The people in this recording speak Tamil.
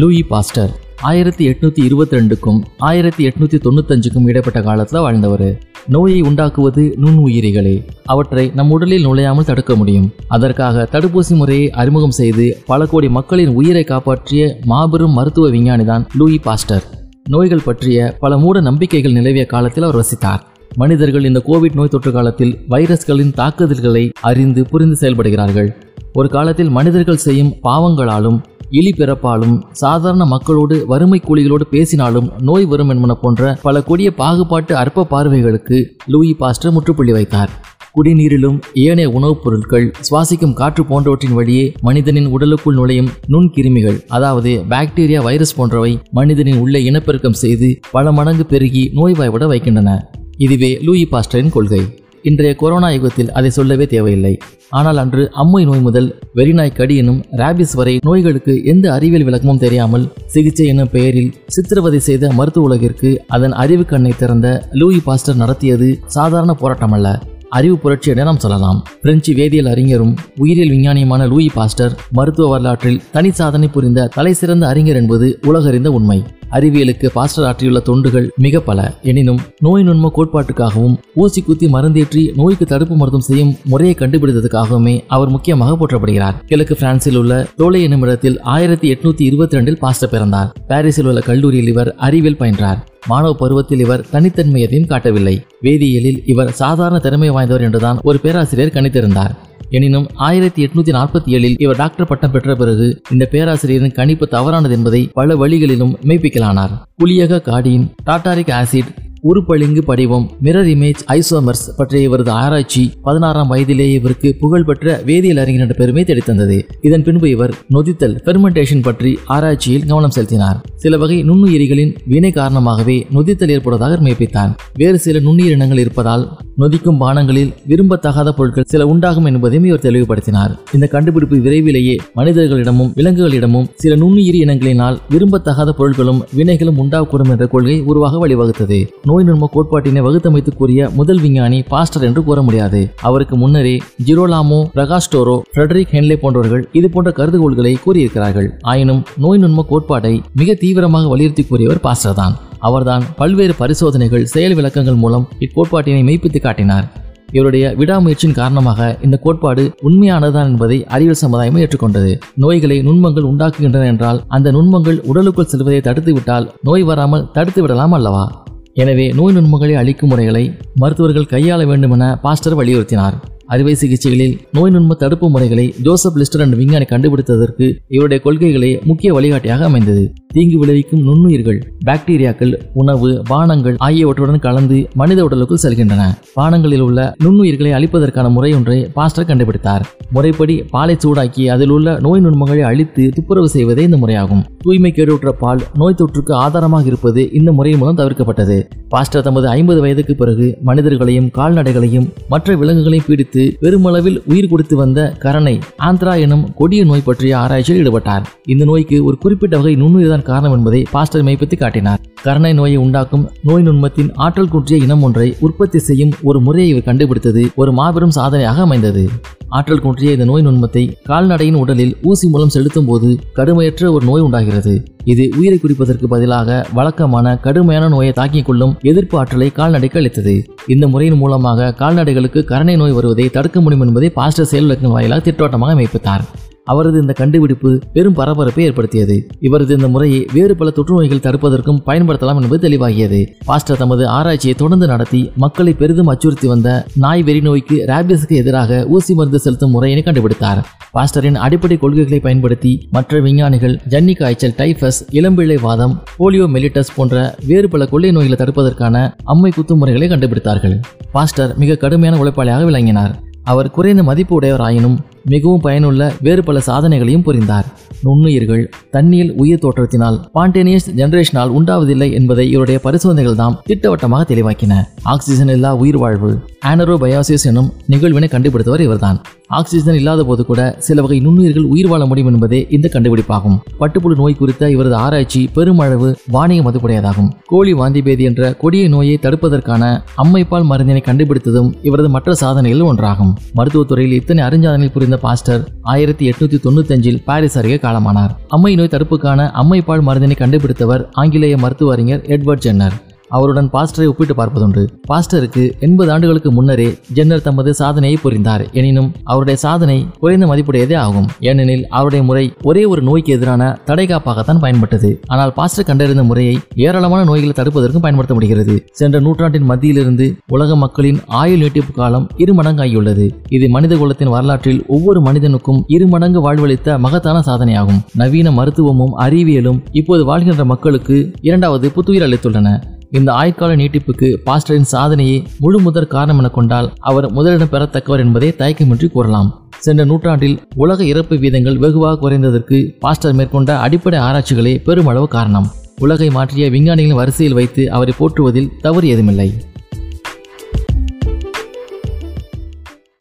லூயி பாஸ்டர் ஆயிரத்தி எட்நூத்தி இருபத்தி ரெண்டுக்கும் ஆயிரத்தி எட்நூத்தி தொண்ணூத்தஞ்சுக்கும் இடைப்பட்ட காலத்துல வாழ்ந்தவர். நோயை உண்டாக்குவது நுண்ணுயிரிகளே. அவற்றை நம் உடலில் நுழையாமல் தடுக்க முடியும். அதற்காக தடுப்பூசி முறையை அறிமுகம் செய்து பல கோடி மக்களின் உயிரை காப்பாற்றிய மாபெரும் மருத்துவ விஞ்ஞானிதான் லூயி பாஸ்டர். நோய்கள் பற்றிய பல மூட நம்பிக்கைகள் நிலவிய காலத்தில் அவர் வசித்தார். மனிதர்கள் இந்த கோவிட் நோய் தொற்று காலத்தில் வைரஸ்களின் தாக்குதல்களை அறிந்து புரிந்து செயல்படுகிறார்கள். ஒரு காலத்தில் மனிதர்கள் செய்யும் பாவங்களாலும் இலி பிறப்பாலும் சாதாரண மக்களோடு வறுமை கூலிகளோடு பேசினாலும் நோய் வரும் என்பன போன்ற பல கொடிய பாகுபாட்டு அற்ப பார்வைகளுக்கு லூயி பாஸ்டர் முற்றுப்புள்ளி வைத்தார். குடிநீரிலும் ஏனைய உணவுப் பொருட்கள் சுவாசிக்கும் காற்று போன்றவற்றின் வழியே மனிதனின் உடலுக்குள் நுழையும் நுண்கிருமிகள் அதாவது பாக்டீரியா வைரஸ் போன்றவை மனிதனின் உள்ளே இனப்பெருக்கம் செய்து பல மடங்கு பெருகி நோய்வாய்விட வைக்கின்றன. இதுவே லூயி பாஸ்டரின் கொள்கை. இன்றைய கொரோனா யுகத்தில் அதை சொல்லவே தேவையில்லை. ஆனால் அன்று அம்மை நோய் முதல் வெறிநாய் கடி எனும் ராபிஸ் வரை நோய்களுக்கு எந்த அறிவியல் விளக்கமும் தெரியாமல் சிகிச்சை எனும் பெயரில் சித்திரவதை செய்த மருத்துவ உலகிற்கு அதன் அறிவு கண்ணை திறந்த லூயி பாஸ்டர் நடத்தியது சாதாரண போராட்டம் அல்ல அறிவு புரட்சி என நாம் சொல்லலாம். பிரெஞ்சு வேதியியல் அறிஞரும் உயிரியல் விஞ்ஞானியுமான லூயி பாஸ்டர் மருத்துவ வரலாற்றில் தனி சாதனை புரிந்த தலை சிறந்த அறிஞர் என்பது உலகறிந்த உண்மை. அறிவியலுக்கு பாஸ்டர் ஆற்றியுள்ள தொண்டுகள் மிக பல. எனினும் நோய் நுண்ம கோட்பாட்டுக்காகவும் ஊசி குத்தி மருந்தேற்றி நோய்க்கு தடுப்பு மருந்தும் செய்யும் முறையை கண்டுபிடித்ததுக்காகவுமே அவர் முக்கியமாக போற்றப்படுகிறார். கிழக்கு பிரான்சில் உள்ள தோலை என்னும் இடத்தில் ஆயிரத்தி எட்நூத்தி இருபத்தி ரெண்டில் பாஸ்டர் பிறந்தார். பாரிஸில் உள்ள கல்லூரியில் இவர் அறிவியல் பயின்றார். மாணவ பருவத்தில் இவர் தனித்தன்மையதையும் காட்டவில்லை. வேதியியலில் இவர் சாதாரண திறமை வாய்ந்தவர் என்றுதான் ஒரு பேராசிரியர் கணித்திருந்தார். எனினும் ஆயிரத்தி எட்நூத்தி நாற்பத்தி ஏழில் இவர் டாக்டர் பட்டம் பெற்ற பிறகு இந்த பேராசிரியரின் கணிப்பு தவறானது என்பதை பல வழிகளிலும் மெய்ப்பிக்கலானார். புலியக காடியின் டாட்டாரிக் ஆசிட் உருப்பளிங்கு படிவம் மிரர் இமேஜ் ஐசோமர்ஸ் பற்றிய இவரது ஆராய்ச்சி பதினாறாம் வயதிலேயே இவருக்கு புகழ்பெற்ற வேதியியல் அறிஞர் என்ற பெருமை தெளித்தந்தது இதன் பின்பு இவர் நொதித்தல் பெர்மெண்டேஷன் பற்றி ஆராய்ச்சியில் கவனம் செலுத்தினார். சில வகை நுண்ணுயிரிகளின் வினை காரணமாகவே நொதித்தல் ஏற்படுவதாக மெய்ப்பித்தார் வேறு சில நுண்ணுயிரினங்கள் இருப்பதால் நொதிக்கும் பானங்களில் விரும்பத்தகாத பொருட்கள் சில உண்டாகும் என்பதையும் இவர் தெளிவுபடுத்தினார். இந்த கண்டுபிடிப்பு விரைவிலேயே மனிதர்களிடமும் விலங்குகளிடமும் சில நுண்ணுயிரி இனங்களினால் விரும்பத்தகாத பொருட்களும் வினைகளும் உண்டாகக்கூடும் என்ற கொள்கை உருவாக வழிவகுத்தது. நோய் நுண்ம கோட்பாட்டினை வகுத்தமைத்து கூறிய முதல் விஞ்ஞானி பாஸ்டர் என்று கூற முடியாது. அவருக்கு முன்னரே ஜிரோலாமோ பிரகாஸ்டோரோ ஃபிரெடரிக் ஹென்லே போன்றவர்கள் இது போன்ற கருதுகோள்களை கூறியிருக்கிறார்கள். ஆயினும் நோய் நுண்ம கோட்பாட்டை மிக தீவிரமாக வலியுறுத்தி கூறியவர் பாஸ்டர் தான். அவர்தான் பல்வேறு பரிசோதனைகள் செயல் விளக்கங்கள் மூலம் இக்கோட்பாட்டினை மெய்ப்பித்து காட்டினார். இவருடைய விடாமுயற்சியின் காரணமாக இந்த கோட்பாடு உண்மையானதுதான் என்பதை அறிவியல் சமுதாயம் ஏற்றுக்கொண்டது. நோய்களை நுண்மங்கள் உண்டாக்குகின்றன என்றால் அந்த நுண்மங்கள் உடலுக்குள் செல்வதை தடுத்துவிட்டால் நோய் வராமல் தடுத்து விடலாம் அல்லவா? எனவே நோய் நுண்மங்களை அளிக்கும் முறைகளை மருத்துவர்கள் கையாள வேண்டும் என பாஸ்டர் வலியுறுத்தினார். அறுவை சிகிச்சைகளில் நோய் நுண்ம தடுப்பு முறைகளை ஜோசப் லிஸ்டர் அண்ட் விஞ்ஞானி கண்டுபிடித்ததற்கு இவருடைய கொள்கைகளை முக்கிய வழிகாட்டியாக அமைந்தது. தீங்கு விளைவிக்கும் நுண்ணுயிர்கள் பாக்டீரியாக்கள் உணவு பானங்கள் ஆகியவற்றுடன் கலந்து மனித உடலுக்குள் செல்கின்றன. பானங்களில் உள்ள நுண்ணுயிர்களை அழிப்பதற்கான முறை ஒன்றை பாஸ்டர் கண்டுபிடித்தார். முறைப்படி பாலை சூடாக்கி அதில் உள்ள நோய் நுண்மங்களை அழித்து துப்புரவு செய்வதே இந்த முறையாகும். தூய்மை கேடுற்ற பால் நோய் தொற்றுக்கு ஆதாரமாக இருப்பது இந்த முறை மூலம் தவிர்க்கப்பட்டது. பாஸ்டர் தமது ஐம்பது வயதுக்கு பிறகு மனிதர்களையும் கால்நடைகளையும் மற்ற விலங்குகளையும் பீடித்து பெருமளவில் உயிர் கொடுத்து வந்த கரணை ஆந்திரா எனும் கொடிய நோய் பற்றிய ஆராய்ச்சியில் ஈடுபட்டார். இந்த நோய்க்கு ஒரு குறிப்பிட்ட வகை நுண்ணுயிர்தான் காரணம் என்பதை பாஸ்டர் மெய்ப்பித்து காட்டினார். கரணை நோயை உண்டாக்கும் நோய் நுண்மத்தின் ஆற்றல் குற்றிய இனம் ஒன்றை உற்பத்தி செய்யும் ஒரு முறையை இவர் கண்டுபிடித்தது ஒரு மாபெரும் சாதனையாக அமைந்தது. ஆற்றல் குன்றிய இந்த நோய் நுண்மத்தை கால்நடையின் உடலில் ஊசி மூலம் செலுத்தும் போது கடுமையற்ற ஒரு நோய் உண்டாகிறது. இது உயிரை குறிப்பதற்கு பதிலாக வழக்கமான கடுமையான நோயை தாக்கிக் கொள்ளும் எதிர்ப்பு ஆற்றலை கால்நடைக்கு அளித்தது. இந்த முறையின் மூலமாக கால்நடைகளுக்கு கரணை நோய் வருவதை தடுக்க முடியும் என்பதை பாஸ்டர் செயல் விளக்கம் வாயிலாக திட்டவட்டமாக அமைப்பித்தார். அவரது இந்த கண்டுபிடிப்பு பெரும் பரபரப்பை ஏற்படுத்தியது. இவரது இந்த முறையை வேறு பல தொற்று நோய்கள் தடுப்பதற்கும் பயன்படுத்தலாம் என்பது தெளிவாகியது. பாஸ்டர் தமது ஆராய்ச்சியை தொடர்ந்து நடத்தி மக்களை பெரிதும் அச்சுறுத்தி வந்த நாய் வெறி நோய்க்கு ரேபியஸுக்கு எதிராக ஊசி மருந்து செலுத்தும் முறையினை கண்டுபிடித்தார். பாஸ்டரின் அடிப்படை கொள்கைகளை பயன்படுத்தி மற்ற விஞ்ஞானிகள் ஜன்னி காய்ச்சல் டைஃபஸ் இளம்பிள்ளை வாதம் போலியோ மெலிட்டஸ் போன்ற வேறு பல கொள்ளை நோய்களை தடுப்பதற்கான அம்மை குத்து முறைகளை கண்டுபிடித்தார்கள். பாஸ்டர் மிக கடுமையான உழைப்பாளியாக விளங்கினார். அவர் குறைந்த மதிப்பு உடையவராயினும் மிகவும் பயனுள்ள வேறு பல சாதனைகளையும் புரிந்தார். நுண்ணுயிர்கள் தண்ணீர் உயிர் தோற்றத்தினால் பாண்டேனியஸ் ஜெனரேஷனால் உண்டாவதில்லை என்பதை இவருடைய பரிசோதனைகள் தாம் திட்டவட்டமாக தெளிவாக்கின. ஆக்சிஜன் இல்லா உயிர் வாழ்வு ஆனரோபயாசிஸ் எனும் நிகழ்வினை கண்டுபிடித்தவர் இவர்தான். ஆக்சிஜன் இல்லாத போது கூட சில வகை நுண்ணுயிர்கள் உயிர் வாழ முடியும் என்பதே இந்த கண்டுபிடிப்பாகும். பட்டுப்புழு நோய் குறித்த இவரது ஆராய்ச்சி பெருமளவு வாணிக மதுப்புடையதாகும். கோழி வாந்திபேதி என்ற கொடிய நோயை தடுப்பதற்கான அம்மைப்பால் மருந்தினை கண்டுபிடித்ததும் இவரது மற்ற சாதனைகளில் ஒன்றாகும். மருத்துவத்துறையில் இத்தனை அறிஞ்சாதனை புரிந்த பாஸ்டர் ஆயிரத்தி எட்நூத்தி தொண்ணூத்தஞ்சில் பாரிஸ் அருகே காலமானார். அம்மை நோய் தடுப்புக்கான அம்மைப்பால் மருந்தினை கண்டுபிடித்தவர் ஆங்கிலேய மருத்துவ அறிஞர் எட்வர்ட் ஜென்னர். அவருடன் பாஸ்டரை ஒப்பிட்டு பார்ப்பதுண்டு. பாஸ்டருக்கு எண்பது ஆண்டுகளுக்கு முன்னரே ஜென்னர் தமது சாதனையை புரிந்தார். எனினும் அவருடைய சாதனை குறைந்த மதிப்புடையதே ஆகும். ஏனெனில் அவருடைய முறை ஒரே ஒரு நோய்க்கு எதிரான தடைகாப்பாகத்தான் பயன்பட்டது. ஆனால் பாஸ்டர் கண்டறிந்த முறையை ஏராளமான நோய்களை தடுப்பதற்கும் பயன்படுத்த முடிகிறது. சென்ற நூற்றாண்டின் மத்தியிலிருந்து உலக மக்களின் ஆயுள் நீட்டிப்பு காலம் இரு மடங்காகியுள்ளது. இது மனித குலத்தின் வரலாற்றில் ஒவ்வொரு மனிதனுக்கும் இரு மடங்கு வாழ்வளித்த மகத்தான சாதனையாகும். நவீன மருத்துவமும் அறிவியலும் இப்போது வாழ்கின்ற மக்களுக்கு இரண்டாவது புத்துயிர் அளித்துள்ளன. இந்த ஆயுட்கால நீட்டிப்புக்கு பாஸ்டரின் சாதனையை முழு முதற் காரணம் என கொண்டால் அவர் முதலிடம் பெறத்தக்கவர் என்பதை தயக்கமின்றி கூறலாம். சென்ற நூற்றாண்டில் உலக இறப்பு வீதங்கள் வெகுவாக குறைந்ததற்கு பாஸ்டர் மேற்கொண்ட அடிப்படை ஆராய்ச்சிகளே பெருமளவு காரணம். உலகை மாற்றிய விஞ்ஞானிகளின் வரிசையில் வைத்து அவரை போற்றுவதில் தவறு ஏதுமில்லை.